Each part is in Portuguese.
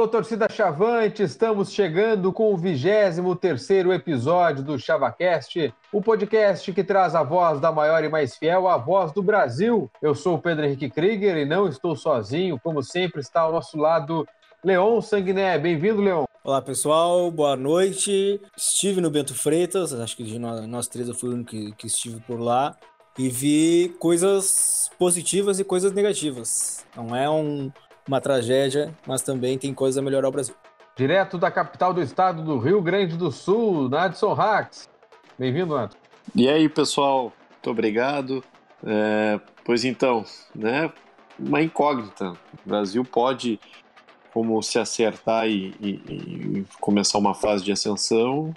Alô, torcida Chavante, estamos chegando com o 23º episódio do ChavaCast, o podcast que traz a voz da maior e mais fiel, a voz do Brasil. Eu sou o Pedro Henrique Krieger e não estou sozinho, como sempre está ao nosso lado Leon Sanguiné. Bem-vindo, Leon. Olá, pessoal, boa noite. Estive no Bento Freitas, acho que de nós, nós três eu fui o único que, que estive por lá e vi coisas positivas e coisas negativas. Não é um uma tragédia, mas também tem coisas a melhorar o Brasil. Direto da capital do estado do Rio Grande do Sul, Nadson Hax. Bem-vindo, Nadson. E aí, pessoal, muito obrigado. É, pois então, né, uma incógnita. O Brasil pode, como se acertar e, e, e começar uma fase de ascensão,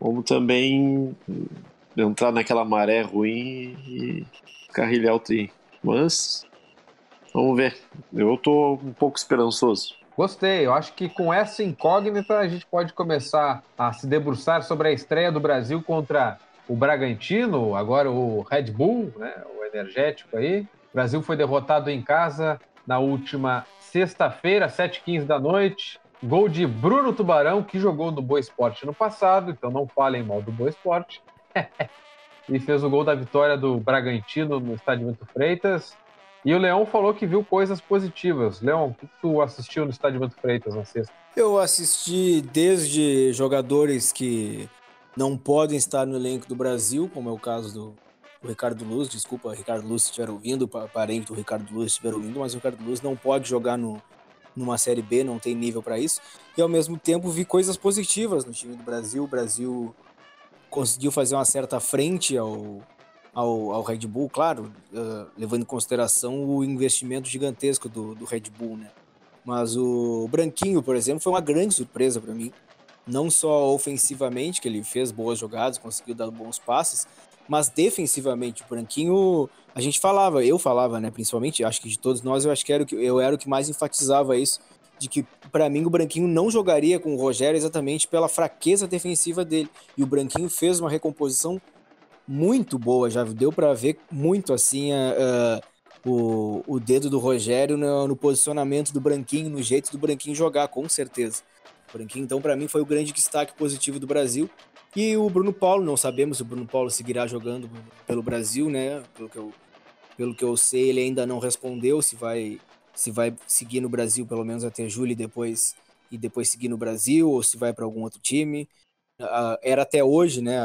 como também entrar naquela maré ruim e carrilhar o tri. Mas Vamos ver. Eu tô um pouco esperançoso. Gostei. Eu acho que com essa incógnita a gente pode começar a se debruçar sobre a estreia do Brasil contra o Bragantino, agora o Red Bull, né, o energético aí. O Brasil foi derrotado em casa na última sexta-feira, 7h15 da noite. Gol de Bruno Tubarão, que jogou no Boa Esporte no passado, então não falem mal do Boa Esporte. e fez o gol da vitória do Bragantino no Estádio Muito Freitas. E o Leão falou que viu coisas positivas. Leão, o que tu assistiu no Estádio Bento Freitas na sexta? Eu assisti desde jogadores que não podem estar no elenco do Brasil, como é o caso do, do Ricardo Luz. Desculpa, Ricardo Luz, se estiver ouvindo, parente do Ricardo Luz estiver ouvindo, mas o Ricardo Luz não pode jogar no, numa Série B, não tem nível para isso. E ao mesmo tempo vi coisas positivas no time do Brasil. O Brasil conseguiu fazer uma certa frente ao, ao, ao Red Bull, claro, uh, levando em consideração o investimento gigantesco do, do Red Bull, né? Mas o Branquinho, por exemplo, foi uma grande surpresa para mim. Não só ofensivamente, que ele fez boas jogadas, conseguiu dar bons passes, mas defensivamente, o Branquinho, a gente falava, eu falava, né, principalmente, acho que de todos nós, eu acho que era o que eu era o que mais enfatizava isso, de que para mim o Branquinho não jogaria com o Rogério exatamente pela fraqueza defensiva dele. E o Branquinho fez uma recomposição muito boa, já deu para ver muito assim uh, o, o dedo do Rogério no, no, posicionamento do Branquinho, no jeito do Branquinho jogar, com certeza. O Branquinho, então, para mim, foi o grande destaque positivo do Brasil. E o Bruno Paulo, não sabemos se o Bruno Paulo seguirá jogando pelo Brasil, né? Pelo que eu, pelo que eu sei, ele ainda não respondeu se vai, se vai seguir no Brasil pelo menos até julho e depois, e depois seguir no Brasil, ou se vai para algum outro time. Era até hoje, né?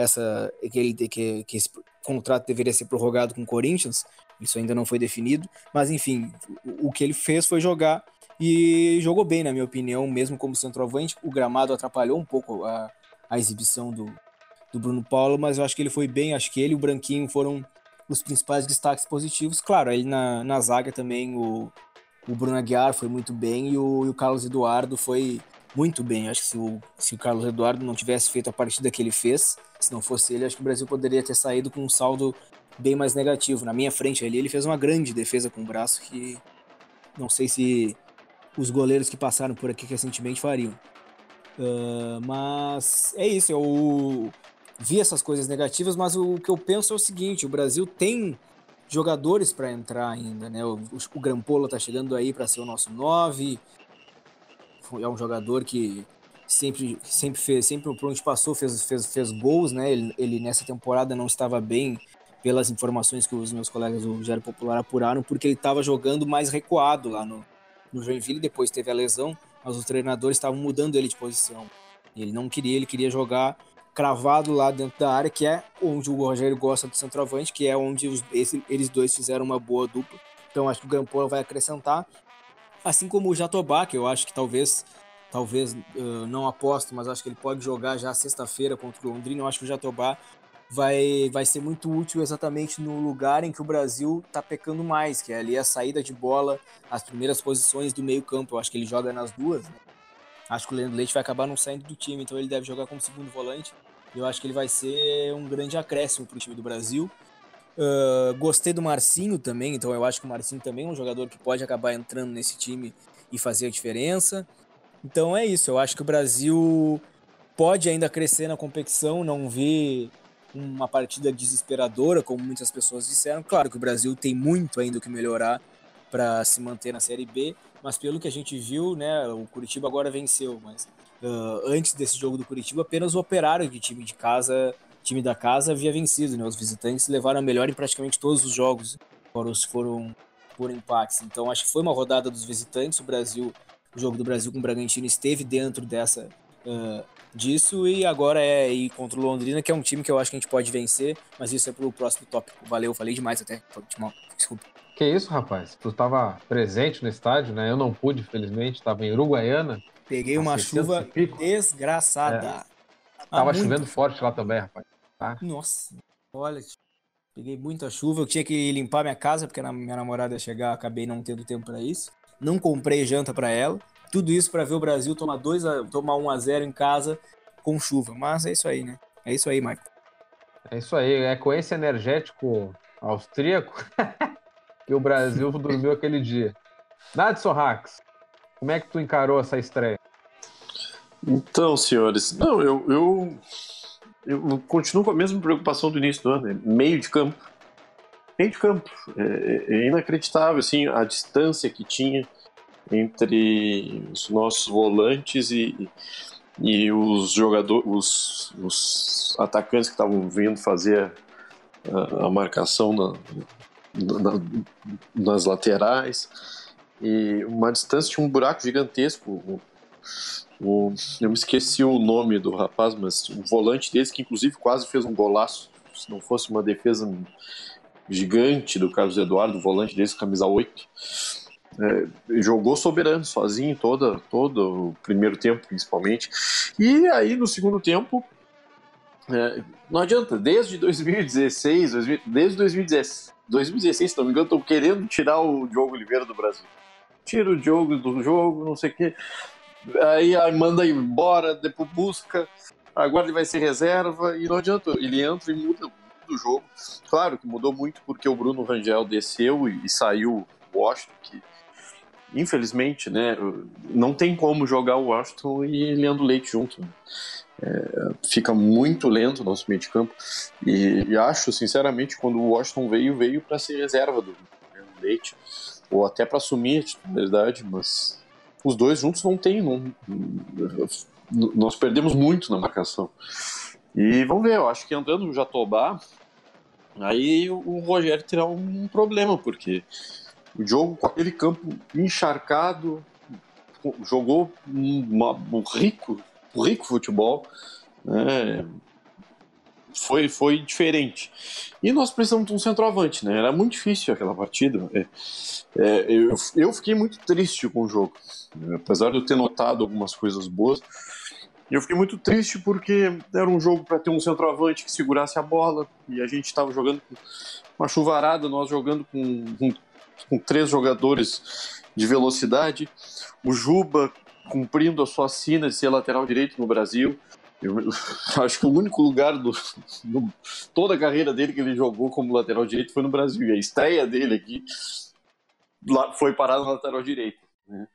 Essa que, ele, que, que esse contrato deveria ser prorrogado com o Corinthians, isso ainda não foi definido, mas enfim, o, o que ele fez foi jogar e jogou bem, na minha opinião, mesmo como centroavante. O gramado atrapalhou um pouco a, a exibição do, do Bruno Paulo, mas eu acho que ele foi bem, acho que ele e o Branquinho foram os principais destaques positivos. Claro, aí na, na zaga também o, o Bruno Aguiar foi muito bem e o, e o Carlos Eduardo foi muito bem. Acho que se o, se o Carlos Eduardo não tivesse feito a partida que ele fez, se não fosse ele, acho que o Brasil poderia ter saído com um saldo bem mais negativo. Na minha frente ali, ele fez uma grande defesa com o braço que não sei se os goleiros que passaram por aqui recentemente fariam. Uh, mas é isso, eu vi essas coisas negativas, mas o que eu penso é o seguinte: o Brasil tem jogadores para entrar ainda, né? O, o Grampola tá chegando aí para ser o nosso 9, é um jogador que sempre, sempre fez, sempre por onde passou fez, fez, fez gols, né? Ele, ele nessa temporada não estava bem pelas informações que os meus colegas do Diário Popular apuraram, porque ele estava jogando mais recuado lá no, no Joinville, depois teve a lesão, mas os treinadores estavam mudando ele de posição. Ele não queria, ele queria jogar cravado lá dentro da área, que é onde o Rogério gosta do centroavante, que é onde os, esse, eles dois fizeram uma boa dupla. Então acho que o Grampola vai acrescentar. Assim como o Jatobá, que eu acho que talvez, talvez uh, não aposto, mas acho que ele pode jogar já sexta-feira contra o Londrina. Eu acho que o Jatobá vai, vai ser muito útil exatamente no lugar em que o Brasil está pecando mais, que é ali a saída de bola, as primeiras posições do meio-campo. Eu acho que ele joga nas duas. Né? Acho que o Leandro Leite vai acabar não saindo do time, então ele deve jogar como segundo volante. Eu acho que ele vai ser um grande acréscimo para o time do Brasil. Uh, gostei do Marcinho também, então eu acho que o Marcinho também é um jogador que pode acabar entrando nesse time e fazer a diferença. Então é isso, eu acho que o Brasil pode ainda crescer na competição, não vi uma partida desesperadora, como muitas pessoas disseram. Claro que o Brasil tem muito ainda o que melhorar, para se manter na Série B, mas pelo que a gente viu, né, o Curitiba agora venceu, mas uh, antes desse jogo do Curitiba, apenas o Operário de time de casa, time da casa havia vencido, né? Os visitantes levaram a melhor em praticamente todos os jogos, foram, foram por empates. Então acho que foi uma rodada dos visitantes, o Brasil, o jogo do Brasil com o Bragantino esteve dentro dessa uh, disso e agora é ir contra o Londrina, que é um time que eu acho que a gente pode vencer, mas isso é pro próximo tópico. Valeu, falei demais até. Desculpa. Que isso, rapaz? Tu estava presente no estádio, né? Eu não pude, felizmente, estava em Uruguaiana. Peguei uma chuva desgraçada. É. Tava muito... chovendo forte lá também, rapaz. Tá? Nossa, olha, peguei muita chuva. Eu tinha que limpar minha casa porque minha namorada ia chegar, acabei não tendo tempo para isso. Não comprei janta para ela. Tudo isso para ver o Brasil tomar 2 a, tomar 1 a 0 em casa com chuva. Mas é isso aí, né? É isso aí, Michael. É isso aí. É com esse energético austríaco que o Brasil dormiu aquele dia. Nadson Rax, como é que tu encarou essa estreia? Então, senhores, não, eu, eu, eu continuo com a mesma preocupação do início do ano, né? meio de campo. Meio de campo. É, é inacreditável, assim, a distância que tinha entre os nossos volantes e, e os jogadores, os, os atacantes que estavam vindo fazer a, a marcação na, na, nas laterais e uma distância tinha um buraco gigantesco. Eu me esqueci o nome do rapaz, mas o volante desse que inclusive quase fez um golaço, se não fosse uma defesa gigante do Carlos Eduardo, volante desse, camisa 8 é, jogou soberano, sozinho, toda, todo o primeiro tempo, principalmente. E aí, no segundo tempo, é, não adianta, desde 2016, desde 2016, 2016, se não me engano, estão querendo tirar o Diogo Oliveira do Brasil. Tira o Diogo do jogo, não sei o quê. Aí, manda embora, depois busca, agora ele vai ser reserva, e não adianta, ele entra e muda, o jogo. Claro que mudou muito porque o Bruno Rangel desceu e, e saiu o Washington, que infelizmente, né, não tem como jogar o Washington e Leandro Leite junto. Né? É, fica muito lento o nosso meio de campo. E, e, acho, sinceramente, quando o Washington veio, veio para ser reserva do Leite, ou até para assumir a titularidade, mas os dois juntos não tem. Não, nós perdemos muito na marcação. E vamos ver, eu acho que andando no Jatobá, aí o Rogério terá um problema, porque o jogo com aquele campo encharcado, jogou uma, um rico, um rico futebol, né? Foi, foi diferente. E nós precisamos de um centroavante, né? Era muito difícil aquela partida. É, é, eu, eu fiquei muito triste com o jogo, apesar de eu ter notado algumas coisas boas. Eu fiquei muito triste porque era um jogo para ter um centroavante que segurasse a bola e a gente estava jogando com uma chuvarada, nós jogando com, com com três jogadores de velocidade. O Juba cumprindo a sua sina de ser lateral direito no Brasil. Eu, acho que o único lugar do, do, toda a carreira dele que ele jogou como lateral direito foi no Brasil. E a estreia dele aqui lá, foi parar no lateral direito. Né?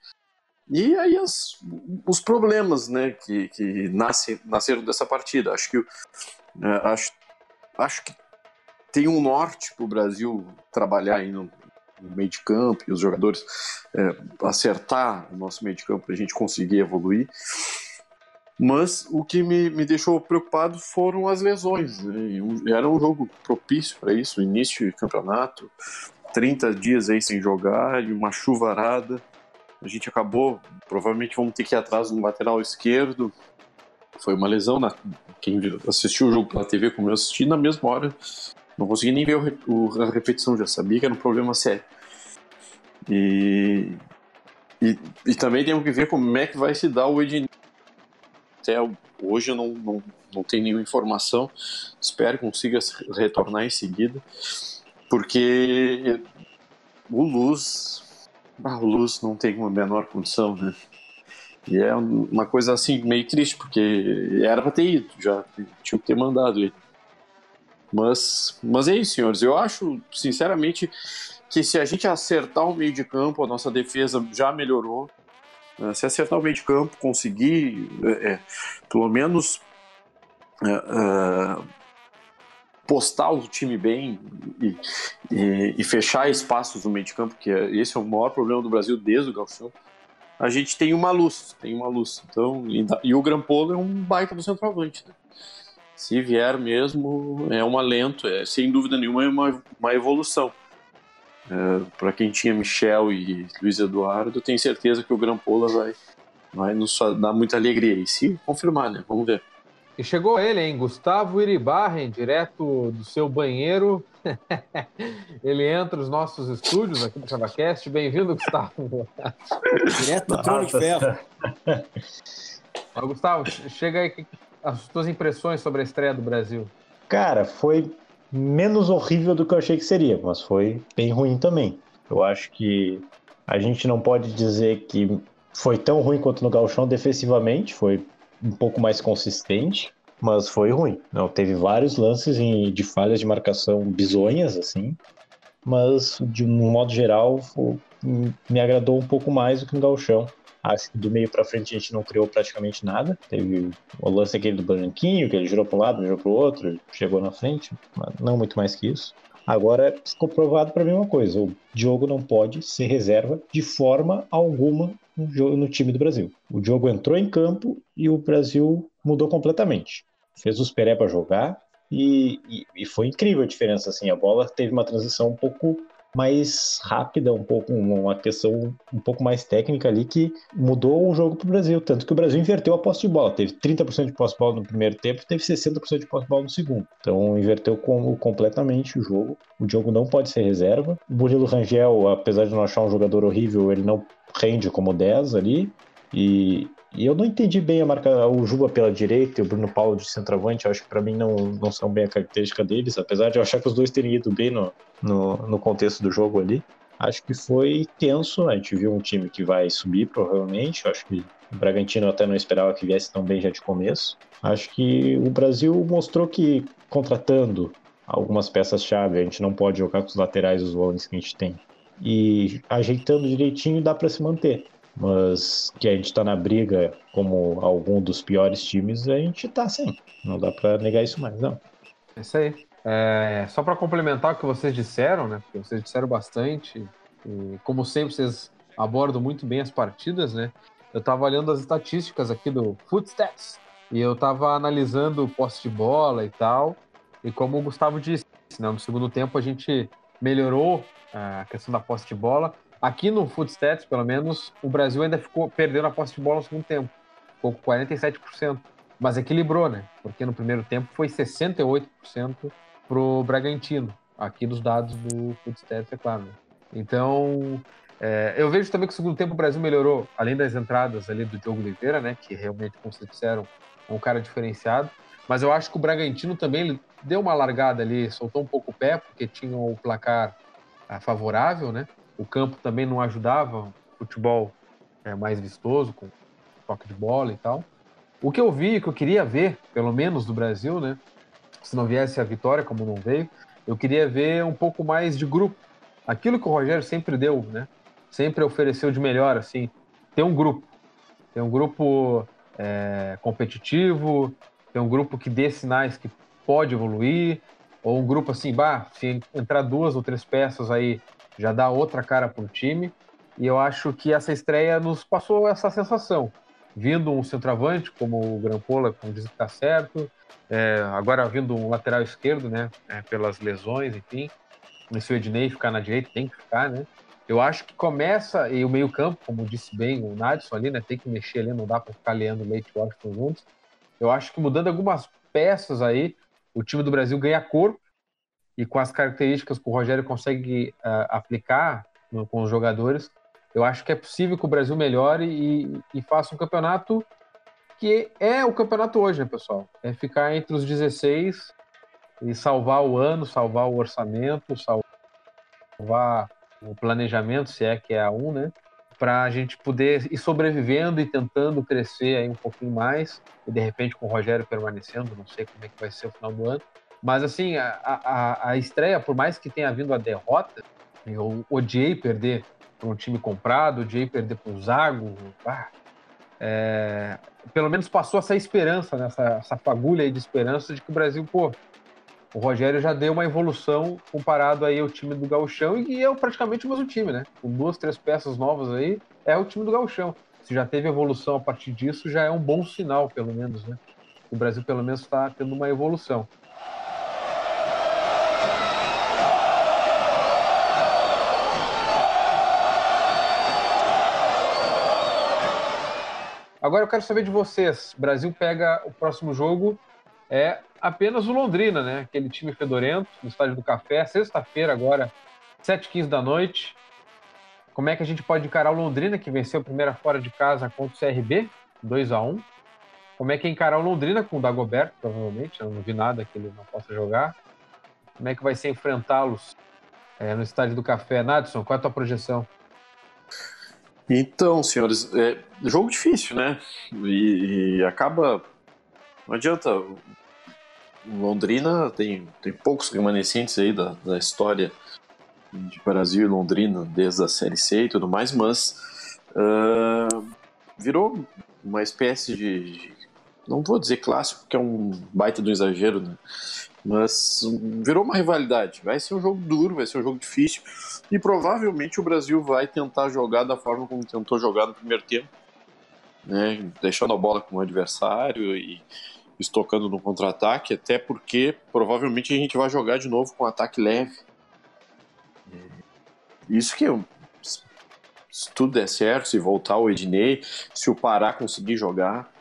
E aí as, os problemas né, que, que nasce, nasceram dessa partida. Acho que, é, acho, acho que tem um norte para o Brasil trabalhar aí no, no meio de campo e os jogadores é, acertar o nosso meio de campo para a gente conseguir evoluir. Mas o que me, me deixou preocupado foram as lesões. Né? Era um jogo propício para isso, início de campeonato, 30 dias aí sem jogar e uma chuvarada. A gente acabou, provavelmente vamos ter que ir atrás no lateral esquerdo. Foi uma lesão, na, quem assistiu o jogo pela TV como eu assisti, na mesma hora não consegui nem ver o, a repetição, já sabia que era um problema sério. E, e, e, também temos que ver como é que vai se dar o Ednei. Até hoje não, não, não tenho nenhuma informação. Espero que consiga retornar em seguida. Porque o Luz. Ah, Luz não tem uma menor condição, né? E é uma coisa assim meio triste, porque era para ter ido, já tinha que ter mandado ele. Mas, mas é isso, senhores. Eu acho, sinceramente, que se a gente acertar o meio de campo, a nossa defesa já melhorou. Né? Se acertar o meio de campo, conseguir, é, é pelo menos, é, é, postar o time bem e, e, e, fechar espaços no meio de campo, que é, esse é o maior problema do Brasil desde o Galchão, a gente tem uma luz, tem uma luz. Então, e, e o Grampolo é um baita do centroavante. Né? Se vier mesmo, é um alento, é sem dúvida nenhuma é uma, uma evolução. É, Para quem tinha Michel e Luiz Eduardo, tenho certeza que o Grampola vai, vai nos dar muita alegria. E se confirmar, né? Vamos ver. E chegou ele, hein? Gustavo Iribarren, direto do seu banheiro. ele entra nos nossos estúdios aqui do ChavaCast. Bem-vindo, Gustavo. direto do Trono de Ferro. Gustavo, chega aí as tuas impressões sobre a estreia do Brasil. Cara, foi menos horrível do que eu achei que seria, mas foi bem ruim também. Eu acho que a gente não pode dizer que foi tão ruim quanto no Galchão defensivamente, foi um pouco mais consistente, mas foi ruim. Não, teve vários lances em, de falhas de marcação bizonhas, assim, mas de um modo geral foi, me agradou um pouco mais do que no Galchão. Acho que do meio para frente a gente não criou praticamente nada. Teve o lance aquele do Branquinho, que ele girou para um lado, girou para o outro, chegou na frente, mas não muito mais que isso. Agora ficou provado para mim uma coisa: o Diogo não pode ser reserva de forma alguma no, time do Brasil. O Diogo entrou em campo e o Brasil mudou completamente. Fez os Peré para jogar e, e, e, foi incrível a diferença. Assim, a bola teve uma transição um pouco mais rápida, um pouco uma questão um pouco mais técnica ali que mudou o jogo para o Brasil, tanto que o Brasil inverteu a posse de bola, teve 30% de posse de bola no primeiro tempo, teve 60% de posse de bola no segundo. Então inverteu com, completamente o jogo. O jogo não pode ser reserva. O Murilo Rangel, apesar de não achar um jogador horrível, ele não rende como 10 ali. E, e eu não entendi bem a marca, o Juba pela direita e o Bruno Paulo de centroavante, eu acho que para mim não, não são bem a característica deles, apesar de eu achar que os dois terem ido bem no, no, no contexto do jogo ali. Acho que foi tenso, a gente viu um time que vai subir provavelmente, eu acho que o Bragantino até não esperava que viesse tão bem já de começo. Acho que o Brasil mostrou que contratando algumas peças-chave, a gente não pode jogar com os laterais os volantes que a gente tem. E ajeitando direitinho dá para se manter mas que a gente está na briga como algum dos piores times, a gente está sim. Não dá para negar isso mais, não. É isso aí. É, só para complementar o que vocês disseram, né? Porque vocês disseram bastante. E, como sempre, vocês abordam muito bem as partidas, né? Eu estava olhando as estatísticas aqui do Footstats e eu estava analisando o posse de bola e tal. E como o Gustavo disse, né, no segundo tempo a gente melhorou a questão da posse de bola, Aqui no Footstats, pelo menos, o Brasil ainda ficou perdendo a posse de bola no segundo tempo. Ficou com 47%. Mas equilibrou, né? Porque no primeiro tempo foi 68% pro Bragantino. Aqui dos dados do Footstats, é claro. Né? Então, é, eu vejo também que no segundo tempo o Brasil melhorou, além das entradas ali do Diogo Oliveira, né? Que realmente, como vocês disseram, é um cara diferenciado. Mas eu acho que o Bragantino também deu uma largada ali, soltou um pouco o pé, porque tinha o placar ah, favorável, né? O campo também não ajudava, futebol é, mais vistoso, com toque de bola e tal. O que eu vi, que eu queria ver, pelo menos do Brasil, né? Se não viesse a vitória, como não veio, eu queria ver um pouco mais de grupo. Aquilo que o Rogério sempre deu, né? Sempre ofereceu de melhor, assim, ter um grupo. Ter um grupo é, competitivo, ter um grupo que dê sinais que pode evoluir, ou um grupo assim, bah, se entrar duas ou três peças aí já dá outra cara para o time. E eu acho que essa estreia nos passou essa sensação. Vindo um centroavante, como o Grampola, como diz que está certo, é, agora vindo um lateral esquerdo, né, é, pelas lesões, enfim. Se o Ednei ficar na direita, tem que ficar, né? Eu acho que começa, e o meio-campo, como disse bem o Nadson ali, né? Tem que mexer ali, não dá para ficar Leandro Leite e Washington juntos. Eu acho que mudando algumas peças aí, o time do Brasil ganha corpo e com as características que o Rogério consegue uh, aplicar no, com os jogadores, eu acho que é possível que o Brasil melhore e, e, faça um campeonato que é o campeonato hoje, né, pessoal? É ficar entre os 16 e salvar o ano, salvar o orçamento, salvar o planejamento, se é que é a um, né? Para a gente poder ir sobrevivendo e tentando crescer aí um pouquinho mais, e de repente com o Rogério permanecendo, não sei como é que vai ser o final do ano, mas assim, a, a, a estreia, por mais que tenha vindo a derrota, eu odiei perder para um time comprado, odiei perder para o Zago. Ah, é, pelo menos passou essa esperança, né, essa, essa fagulha aí de esperança de que o Brasil, pô, o Rogério já deu uma evolução comparado aí ao time do Gauchão e é praticamente o mesmo time, né? Com duas, três peças novas aí, é o time do Gauchão. Se já teve evolução a partir disso, já é um bom sinal, pelo menos, né? O Brasil, pelo menos, está tendo uma evolução. Agora eu quero saber de vocês. O Brasil pega o próximo jogo é apenas o Londrina, né? Aquele time fedorento, no Estádio do Café, sexta-feira agora, 7h15 da noite. Como é que a gente pode encarar o Londrina, que venceu a primeira fora de casa contra o CRB, 2 a 1 Como é que é encarar o Londrina com o Dagoberto, provavelmente, eu não vi nada que ele não possa jogar. Como é que vai ser enfrentá-los é, no Estádio do Café? Nadson, qual é a tua projeção? Então, senhores, é jogo difícil, né? E, e acaba. Não adianta Londrina tem, tem poucos remanescentes aí da, da história de Brasil e Londrina desde a Série C e tudo mais, mas uh, virou uma espécie de, não vou dizer clássico, que é um baita do exagero, né? Mas virou uma rivalidade. Vai ser um jogo duro, vai ser um jogo difícil. E provavelmente o Brasil vai tentar jogar da forma como tentou jogar no primeiro tempo, né? deixando a bola com o adversário e estocando no contra-ataque, até porque provavelmente a gente vai jogar de novo com ataque leve. Isso que se tudo der certo, se voltar o Ednei, se o Pará conseguir jogar,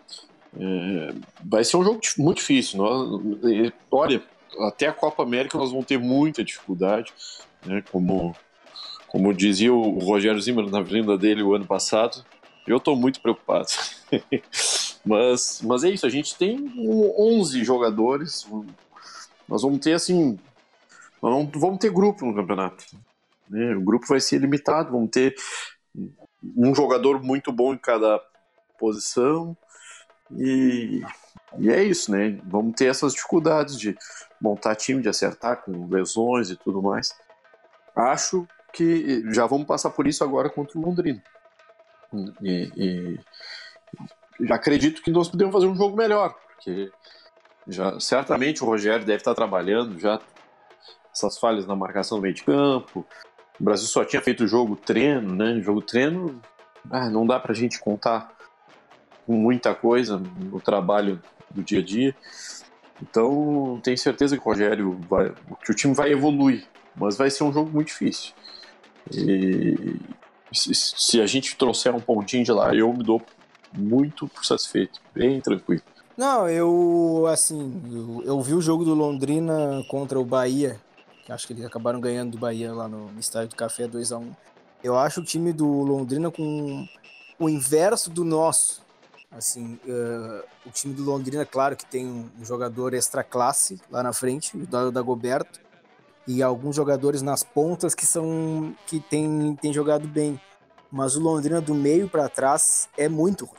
é, vai ser um jogo muito difícil. Nós, olha, até a Copa América nós vamos ter muita dificuldade, né, como, como dizia o Rogério Zimmer na vinda dele o ano passado, eu estou muito preocupado. Mas, mas é isso, a gente tem 11 jogadores. Nós vamos ter assim. Nós não vamos ter grupo no campeonato. Né? O grupo vai ser limitado, vamos ter um jogador muito bom em cada posição. E, e é isso, né? Vamos ter essas dificuldades de montar time, de acertar com lesões e tudo mais. Acho que já vamos passar por isso agora contra o Londrina. E, e, acredito que nós podemos fazer um jogo melhor, porque já certamente o Rogério deve estar trabalhando já essas falhas na marcação do meio de campo. O Brasil só tinha feito o jogo treino, né? Jogo treino, ah, não dá para a gente contar com muita coisa no trabalho do dia a dia. Então, tenho certeza que o Rogério vai, que o time vai evoluir, mas vai ser um jogo muito difícil. E se, a gente trouxer um pontinho de lá, eu me dou muito satisfeito, bem tranquilo. Não, eu, assim, eu, eu, vi o jogo do Londrina contra o Bahia, que acho que eles acabaram ganhando do Bahia lá no Estádio do Café 2 a 1 Eu acho o time do Londrina com o inverso do nosso. Assim, uh, o time do Londrina, claro que tem um, um jogador extra classe lá na frente, o Dagoberto, e alguns jogadores nas pontas que são que tem, tem jogado bem. Mas o Londrina do meio para trás é muito ruim.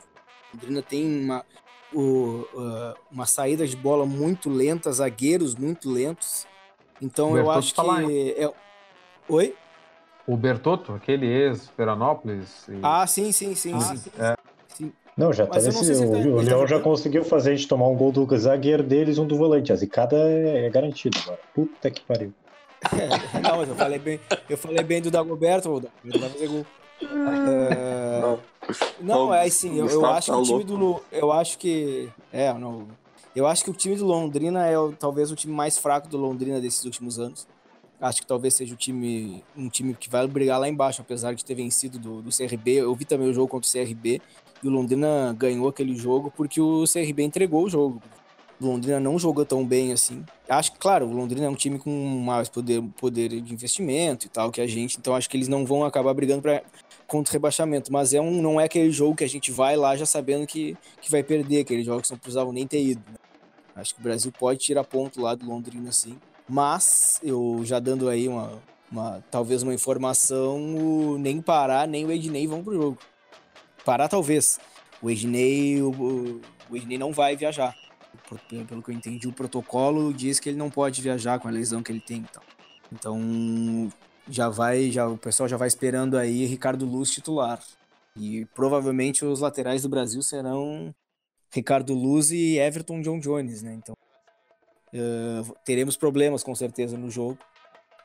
Londrina tem uma, o, uh, uma saída de bola muito lenta, zagueiros muito lentos. Então eu acho que. É... Oi? O Bertotto, aquele ex-Veranópolis. E... Ah, sim, sim, sim. Ah, sim. É. sim. Não, já tá nesse. Se o, o Leão já conseguiu fazer a gente tomar um gol do zagueiro deles, um do volante. A zicada é, é garantido agora. Puta que pariu. não, mas eu falei bem, eu falei bem do Dagoberto, o Dagoberto vai fazer gol. É... Não, é assim, eu, eu acho que o time do. Eu acho que. É, não. Eu acho que o time do Londrina é talvez o time mais fraco do Londrina desses últimos anos. Acho que talvez seja o time, um time que vai brigar lá embaixo, apesar de ter vencido do, do CRB. Eu vi também o jogo contra o CRB e o Londrina ganhou aquele jogo porque o CRB entregou o jogo. O Londrina não jogou tão bem assim. Acho que, claro, o Londrina é um time com mais poder, poder de investimento e tal que a gente, então acho que eles não vão acabar brigando para contra o rebaixamento, mas é um, não é aquele jogo que a gente vai lá já sabendo que, que vai perder, aqueles jogos que não precisavam nem ter ido. Né? Acho que o Brasil pode tirar ponto lá do Londrina, sim. Mas, eu já dando aí uma, uma talvez uma informação, o, nem Pará, nem o Ednei vão pro jogo. Pará talvez. O Ednei, o, o Ednei não vai viajar. Pelo que eu entendi, o protocolo diz que ele não pode viajar com a lesão que ele tem. Então, então já vai, já o pessoal já vai esperando aí Ricardo Luz titular. E provavelmente os laterais do Brasil serão Ricardo Luz e Everton John Jones, né? Então Uh, teremos problemas com certeza no jogo,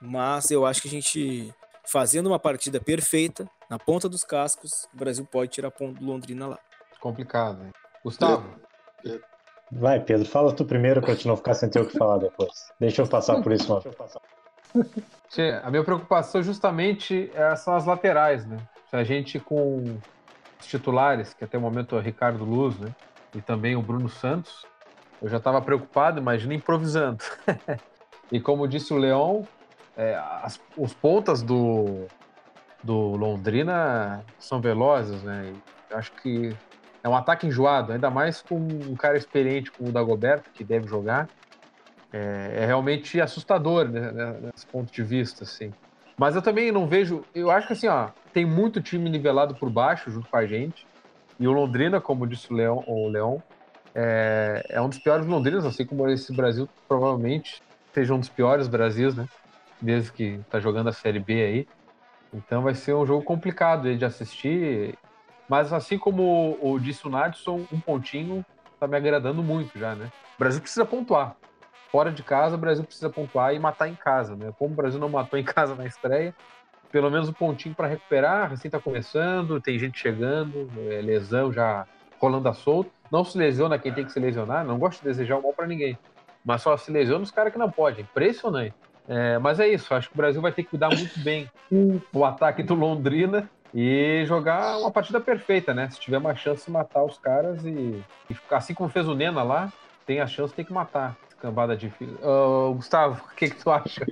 mas eu acho que a gente fazendo uma partida perfeita na ponta dos cascos, o Brasil pode tirar ponto do Londrina lá. Complicado, hein? Gustavo. Vai, Pedro, fala tu primeiro para te não ficar sem ter o que falar depois. Deixa eu passar por isso, A minha preocupação justamente são as laterais, né? Se a gente com os titulares, que até o momento é o Ricardo Luz, né? E também o Bruno Santos, eu já estava preocupado, imagina improvisando. e como disse o Leão, é, as, os pontas do, do Londrina são velozes, né? E acho que é um ataque enjoado, ainda mais com um cara experiente como o Dagoberto, que deve jogar. É, é realmente assustador né, né, nesse ponto de vista, assim. Mas eu também não vejo. Eu acho que assim, ó, tem muito time nivelado por baixo junto com a gente. E o Londrina, como disse o Leão, o Leão é, é um dos piores Londrinas, assim como esse Brasil provavelmente seja um dos piores Brasis, né? Desde que tá jogando a Série B aí. Então vai ser um jogo complicado de assistir. Mas assim como o, disse o Nadson, um pontinho tá me agradando muito já, né? O Brasil precisa pontuar. Fora de casa, o Brasil precisa pontuar e matar em casa, né? Como o Brasil não matou em casa na estreia, pelo menos um pontinho para recuperar. Assim tá começando, tem gente chegando, é, lesão já rolando a solto. Não se lesiona quem tem que se lesionar, não gosto de desejar o mal para ninguém. Mas só se lesiona os caras que não podem. Impressionante. É, mas é isso, acho que o Brasil vai ter que cuidar muito bem o ataque do Londrina e jogar uma partida perfeita, né? Se tiver uma chance de matar os caras e, e assim como fez o Nena lá, tem a chance, tem que matar. Cambada filho. Uh, Gustavo, o que, que tu acha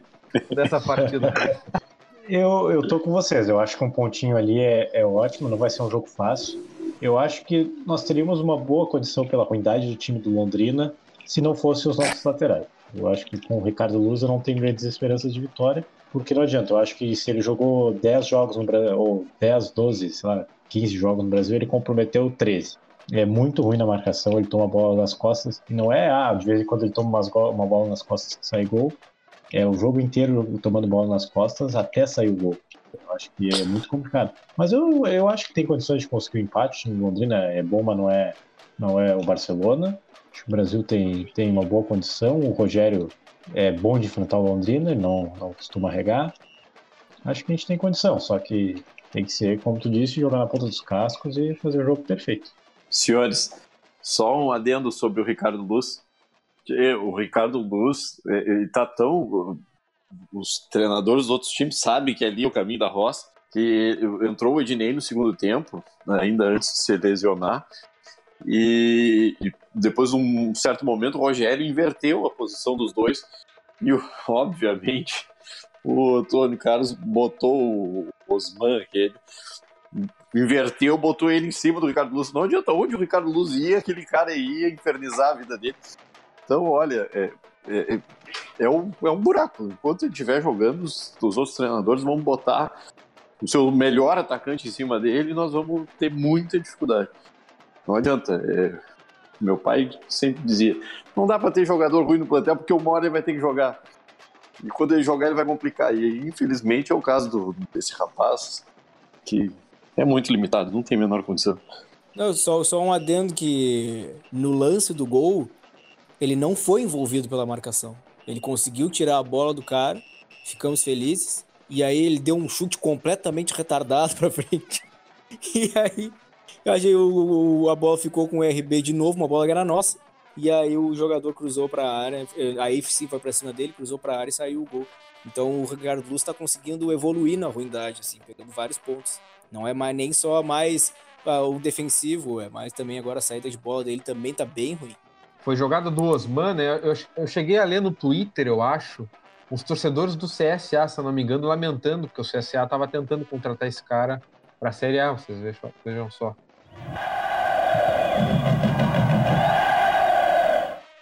dessa partida? eu, eu tô com vocês, eu acho que um pontinho ali é, é ótimo, não vai ser um jogo fácil. Eu acho que nós teríamos uma boa condição pela ruindade do time do Londrina se não fossem os nossos laterais. Eu acho que com o Ricardo Luz eu não tenho grandes esperanças de vitória. Porque não adianta, eu acho que se ele jogou 10 jogos no Brasil, ou 10, 12, sei lá, 15 jogos no Brasil, ele comprometeu 13. é muito ruim na marcação, ele toma a bola nas costas. E não é, ah, de vez em quando ele toma uma bola nas costas que sai gol. É o jogo inteiro tomando bola nas costas até sair o gol. Eu acho que é muito complicado. Mas eu, eu acho que tem condições de conseguir o um empate. O Londrina é bom, mas não é, não é o Barcelona. Acho que o Brasil tem, tem uma boa condição. O Rogério é bom de enfrentar o Londrina, não, não costuma regar. Acho que a gente tem condição, só que tem que ser, como tu disse, jogar na ponta dos cascos e fazer o jogo perfeito. Senhores, só um adendo sobre o Ricardo Luz. O Ricardo Luz, ele tá tão. Os treinadores dos outros times sabem que é ali o caminho da roça, que entrou o Ednei no segundo tempo, ainda antes de se lesionar, e, e depois de um certo momento o Rogério inverteu a posição dos dois e obviamente o Tony Carlos botou o Osman aquele inverteu, botou ele em cima do Ricardo Luz. Não adianta onde o Ricardo Luz ia, aquele cara ia infernizar a vida dele. Então, olha, é, é, é, é um, é um buraco. Enquanto ele estiver jogando, os, os, outros treinadores vão botar o seu melhor atacante em cima dele e nós vamos ter muita dificuldade. Não adianta. É, meu pai sempre dizia: não dá para ter jogador ruim no plantel porque uma hora ele vai ter que jogar. E quando ele jogar, ele vai complicar. E infelizmente é o caso do, desse rapaz, que é muito limitado, não tem a menor condição. Não, só, só um adendo que no lance do gol, ele não foi envolvido pela marcação. Ele conseguiu tirar a bola do cara, ficamos felizes. E aí ele deu um chute completamente retardado para frente. E aí Aí o, a bola ficou com o RB de novo, uma bola que era nossa. E aí o jogador cruzou para a área, a FC foi para cima dele, cruzou para a área e saiu o gol. Então o Ricardo Luz está conseguindo evoluir na ruindade, assim, pegando vários pontos. Não é mais nem só mais ah, o defensivo, é mais também agora a saída de bola dele também tá bem ruim. Foi jogada do Osman, né? Eu, eu cheguei a ler no Twitter, eu acho, os torcedores do CSA, se não me engano, lamentando que o CSA estava tentando contratar esse cara para a Série A, vocês vejam, vejam só.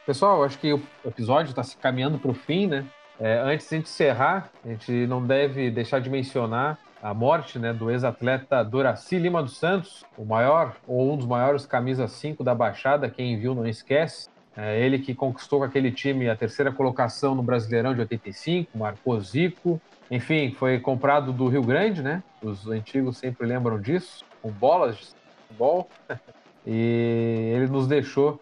Pessoal, acho que o episódio está se caminhando para o fim, né? É, antes de encerrar, a gente não deve deixar de mencionar a morte né, do ex-atleta Doraci Lima dos Santos, o maior ou um dos maiores camisa 5 da Baixada, quem viu não esquece. É ele que conquistou com aquele time a terceira colocação no Brasileirão de 85, marcou Zico. Enfim, foi comprado do Rio Grande, né? Os antigos sempre lembram disso, com bolas futebol. e ele nos deixou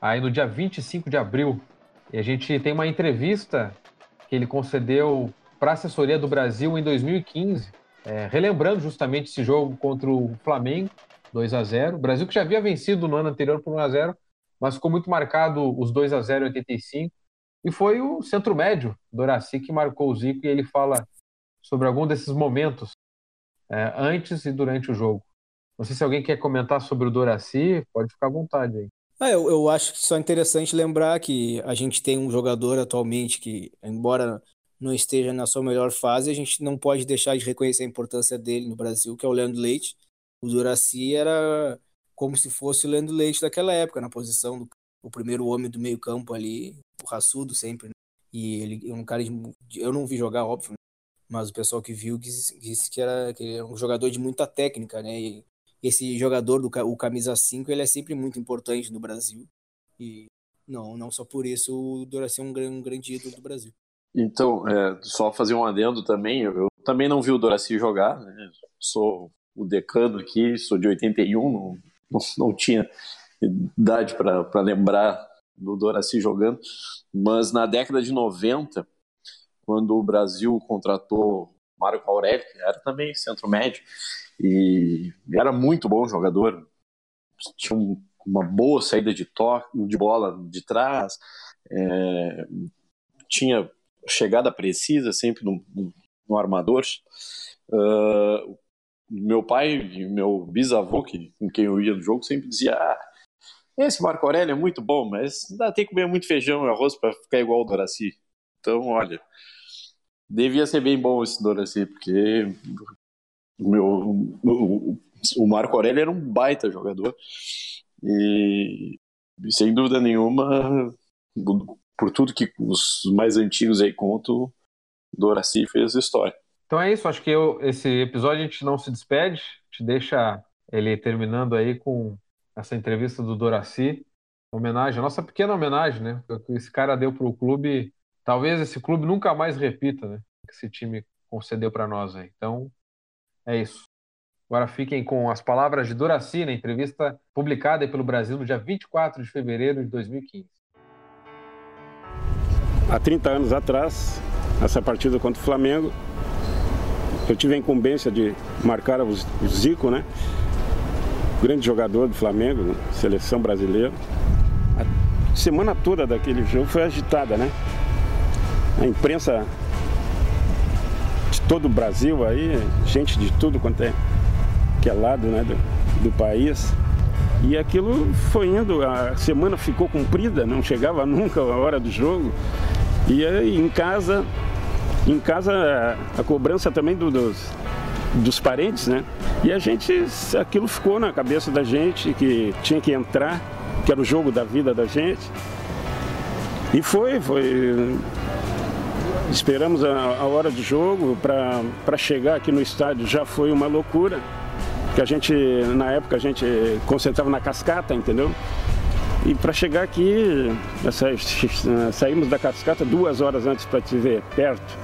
aí no dia 25 de abril. E a gente tem uma entrevista que ele concedeu para a assessoria do Brasil em 2015, é, relembrando justamente esse jogo contra o Flamengo, 2 a 0 O Brasil que já havia vencido no ano anterior por 1 a 0 mas ficou muito marcado os 2 a 0 em 85. E foi o centro médio, Doraci, que marcou o Zico, e ele fala sobre algum desses momentos é, antes e durante o jogo. Não sei se alguém quer comentar sobre o Doraci, pode ficar à vontade aí. Ah, eu, eu acho que só interessante lembrar que a gente tem um jogador atualmente que, embora não esteja na sua melhor fase, a gente não pode deixar de reconhecer a importância dele no Brasil, que é o Leandro Leite. O Duraci era como se fosse o Leandro Leite daquela época, na posição do o primeiro homem do meio campo ali, o raçudo sempre. Né? E ele é um cara de, eu não vi jogar, óbvio, né? mas o pessoal que viu disse, disse que, era, que era um jogador de muita técnica, né? E esse jogador do o camisa 5, ele é sempre muito importante no Brasil. E não, não só por isso o Doraci é um, um grande ídolo do Brasil. Então, é, só fazer um adendo também, eu, eu também não vi o Doraci jogar, né? sou o decano aqui, sou de 81, não, não, não tinha idade para lembrar do Doraci jogando, mas na década de 90, quando o Brasil contratou Marco Aurélio, que era também centro médio, e era muito bom jogador, tinha um, uma boa saída de toque, de bola de trás, é, tinha chegada precisa sempre no, no, no armador. Uh, meu pai e meu bisavô, que, com quem eu ia no jogo, sempre dizia: ah, esse Marco Aurélio é muito bom, mas dá tem que comer muito feijão e arroz para ficar igual o Doraci. Então, olha, devia ser bem bom esse Doraci, porque o, meu, o, Marco Aurélio era um baita jogador. E sem dúvida nenhuma, por tudo que os mais antigos aí contam, Doraci fez história. Então é isso, acho que eu, esse episódio a gente não se despede, te deixa ele terminando aí com essa entrevista do Doraci, homenagem, nossa pequena homenagem, né? Que esse cara deu para o clube, talvez esse clube nunca mais repita, né? Que esse time concedeu para nós aí. Então, é isso. Agora fiquem com as palavras de Doraci na entrevista publicada pelo Brasil no dia 24 de fevereiro de 2015 há 30 anos atrás, essa partida contra o Flamengo, eu tive a incumbência de marcar o Zico, né? Grande jogador do Flamengo, seleção brasileira. A semana toda daquele jogo foi agitada, né? A imprensa de todo o Brasil aí, gente de tudo quanto é que é lado né, do, do país. E aquilo foi indo, a semana ficou comprida, não chegava nunca a hora do jogo. E aí, em casa, em casa a cobrança também do, dos, dos parentes, né? E a gente, aquilo ficou na cabeça da gente que tinha que entrar, que era o jogo da vida da gente. E foi, foi. Esperamos a, a hora do jogo para chegar aqui no estádio já foi uma loucura. Que a gente, na época, a gente concentrava na cascata, entendeu? E para chegar aqui, saímos da cascata duas horas antes para te ver perto.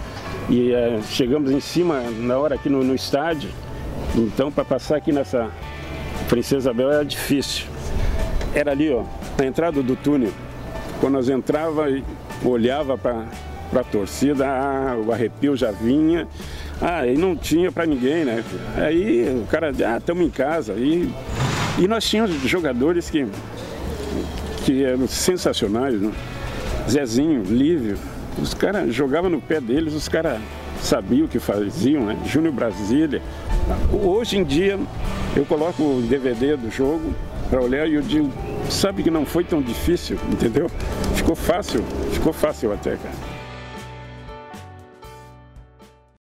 E é, chegamos em cima na hora aqui no, no estádio. Então para passar aqui nessa Princesa Isabel era difícil. Era ali, ó, na entrada do túnel. Quando nós entrava e olhava para a torcida, ah, o arrepio já vinha. Ah, e não tinha para ninguém, né? Aí o cara, ah, estamos em casa. E, e nós tínhamos jogadores que que eram sensacionais, né? Zezinho, Lívio, os caras jogavam no pé deles, os caras sabiam o que faziam, né? Júnior Brasília. Hoje em dia eu coloco o DVD do jogo para olhar e eu digo, sabe que não foi tão difícil, entendeu? Ficou fácil, ficou fácil até, cara.